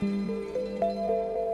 Música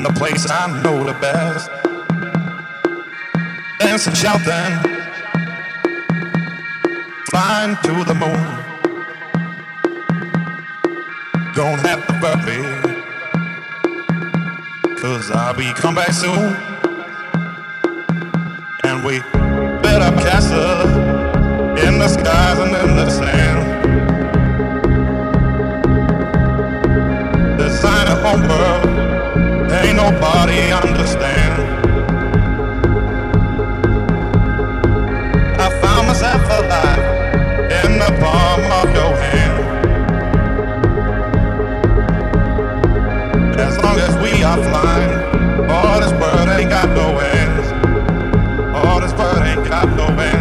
in the place I know the best. Dance and shout then, flying to the moon. Don't have to worry, cause I'll be come back soon. And we build up castles in the skies and in the sand. Design a own world nobody understand. I found myself alive in the palm of your hand. As long as we are flying, all this world ain't got no ends. All this world ain't got no ends.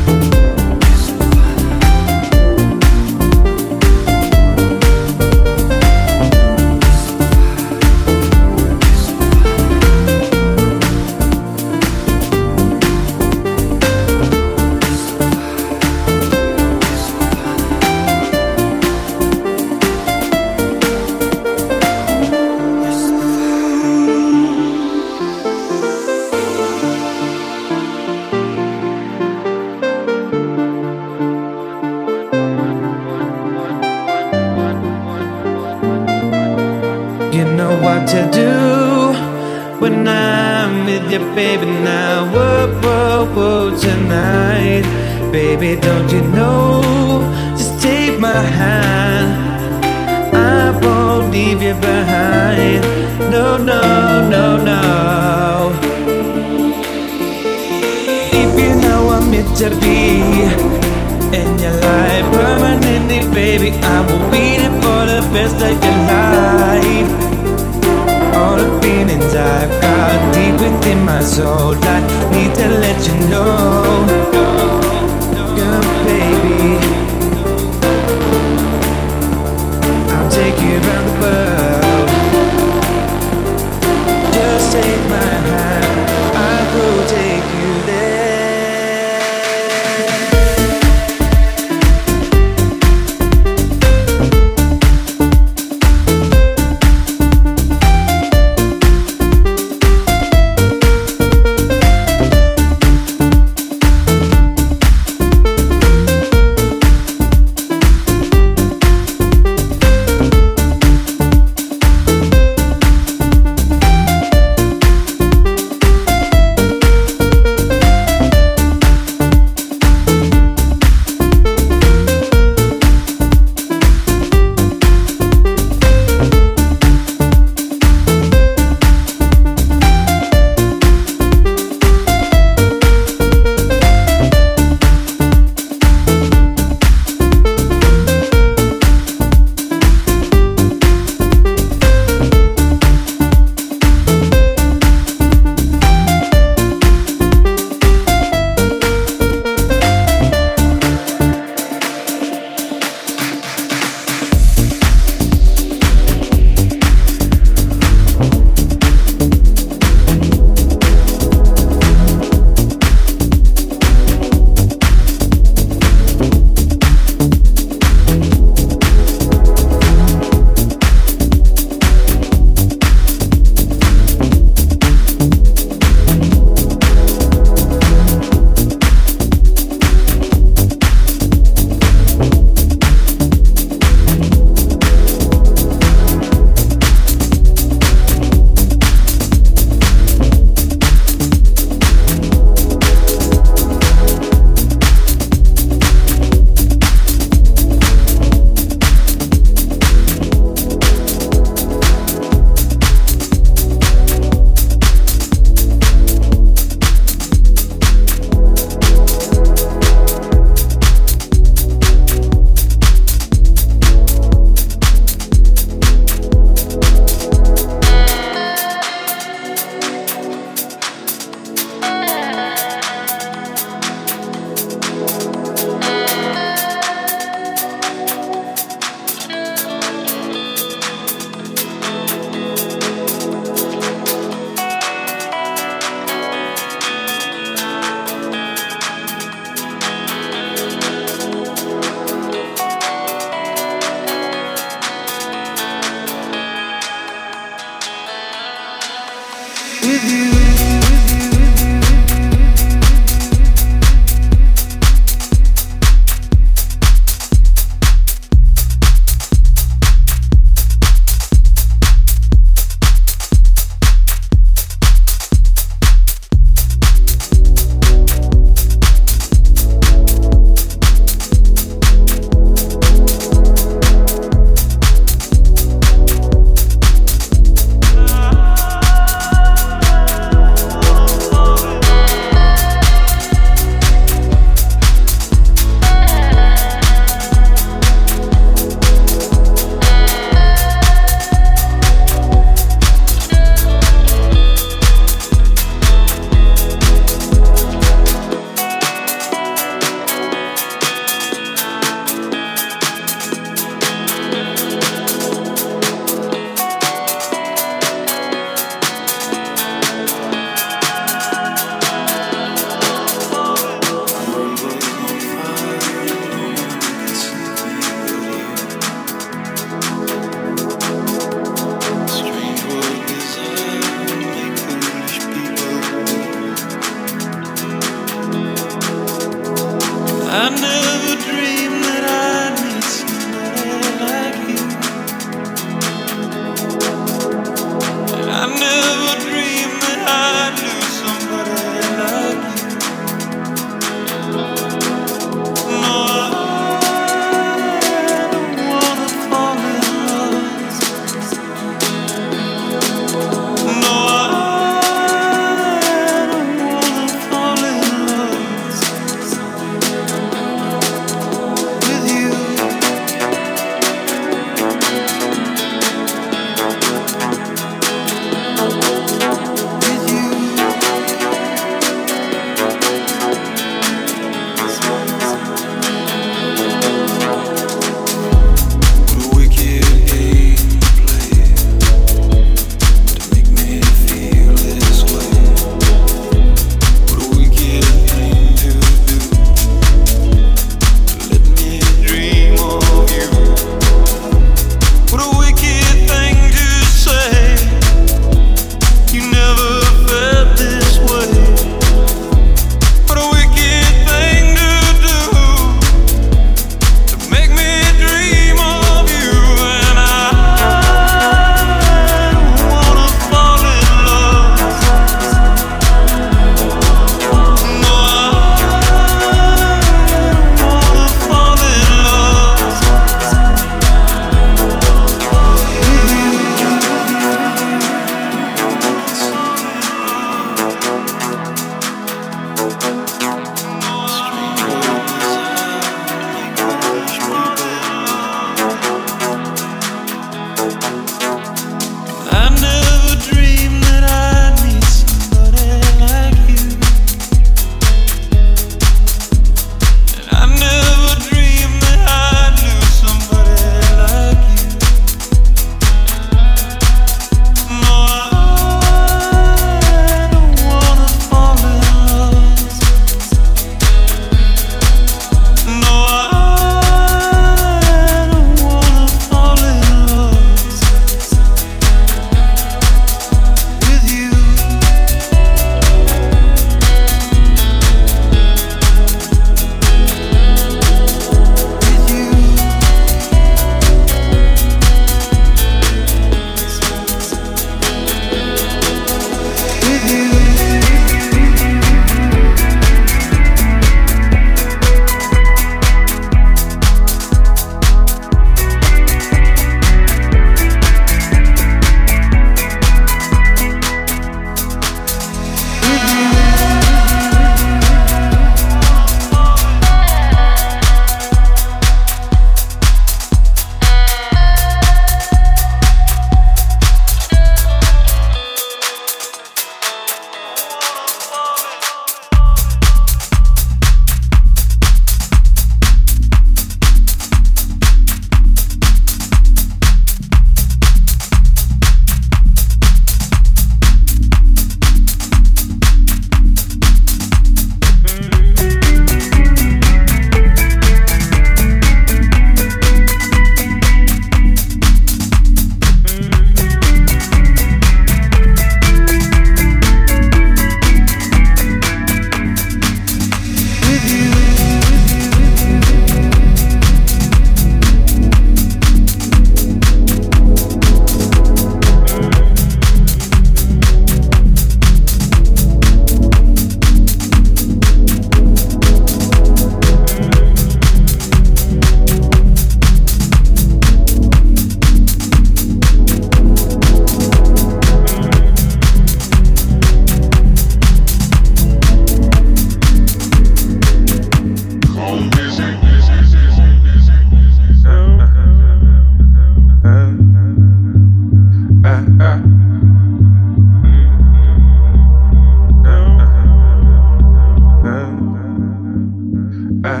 I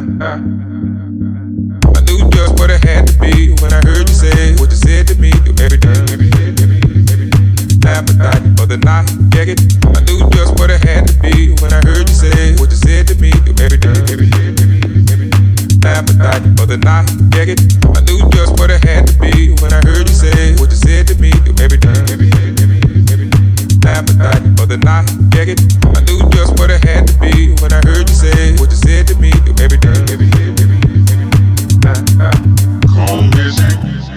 knew just what it had to be when I heard you say what you said to me every day, every day, every day. For the night. I knew just what it had to be when I heard you say what you said to me every day. Every day, every day, every day. For the night. I knew just what it had to be when I heard you say what you said to me every day. Appetite for the night, dig it. I knew just what it had to be when I heard you say what you said to me every day, every day, every day, every day. Calm music.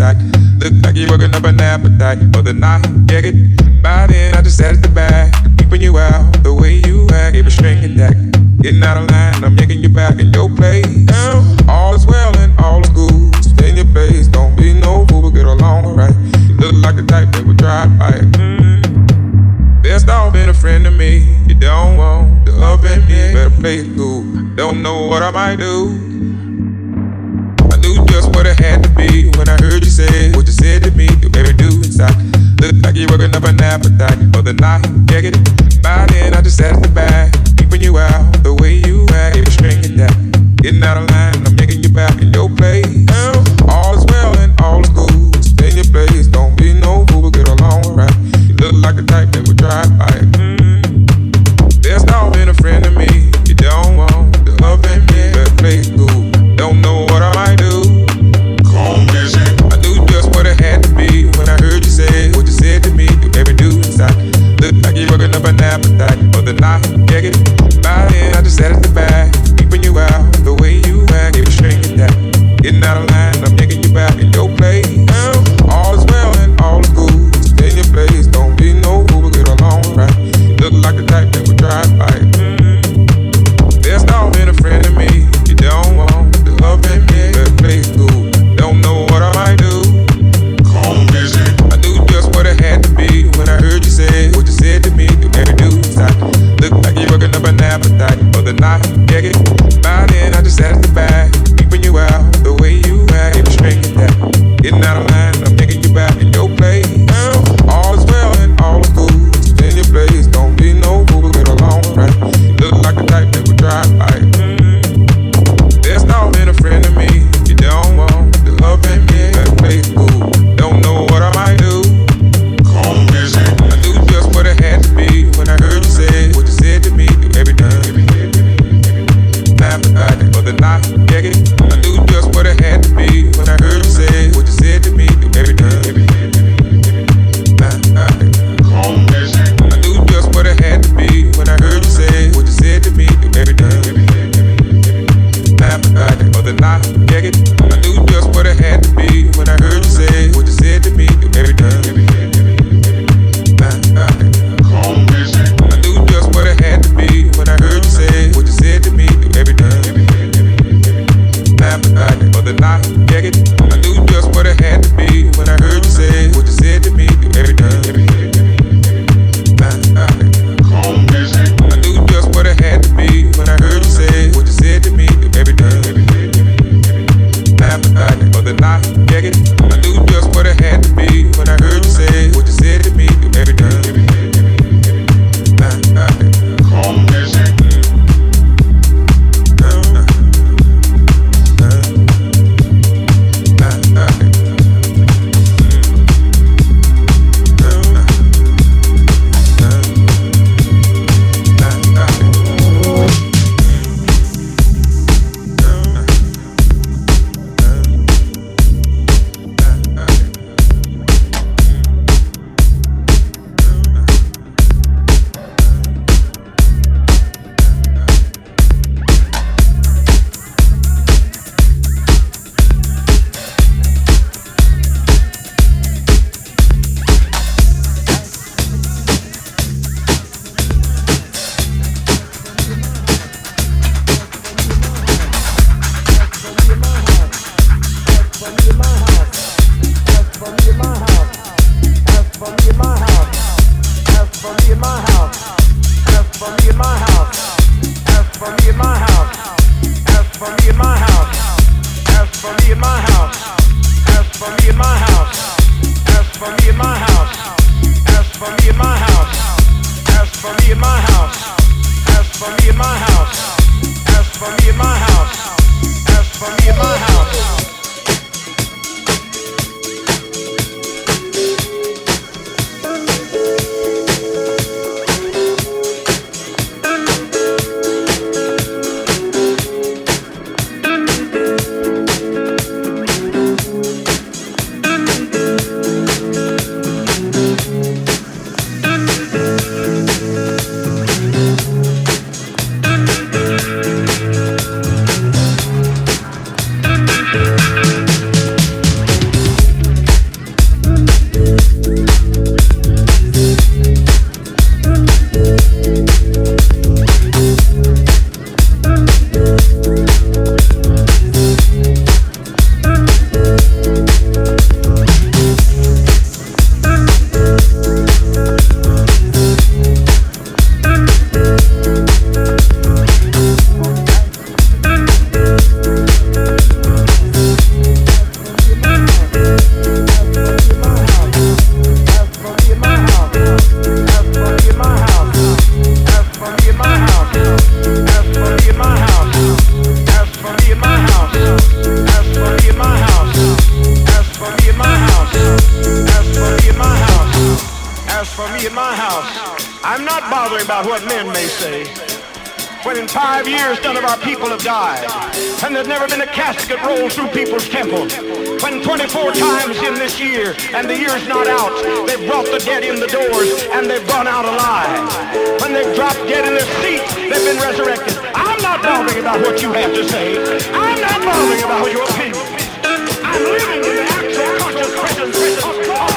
Inside. Look like you're working up an appetite for the night. Get it? By then, I just sat at the back, keeping you out the way you act. Gave a string and deck. Getting out of line, I'm yanking you back in your place. All is well and all is good. Stay in your place, don't be no fool, but get along alright. You look like the type that would drive by it. Best off being a friend to me. You don't want to up me. Better play it cool. Don't know what I might do. What it had to be when I heard you say what you said to me. You every do inside. Look like you're working up an appetite for the night. Yeah, get it. By then, I just sat at the back, keeping you out the way you act. A string and that. Getting out of when in five years none of our people have died. And there's never been a casket rolled through people's temple. When 24 times in this year, and the year's not out, they've brought the dead in the doors and they've gone out alive. When they've dropped dead in their seats, they've been resurrected. I'm not bothering about what you have to say. I'm not bothering about your opinion. I'm living in the actual conscious presence of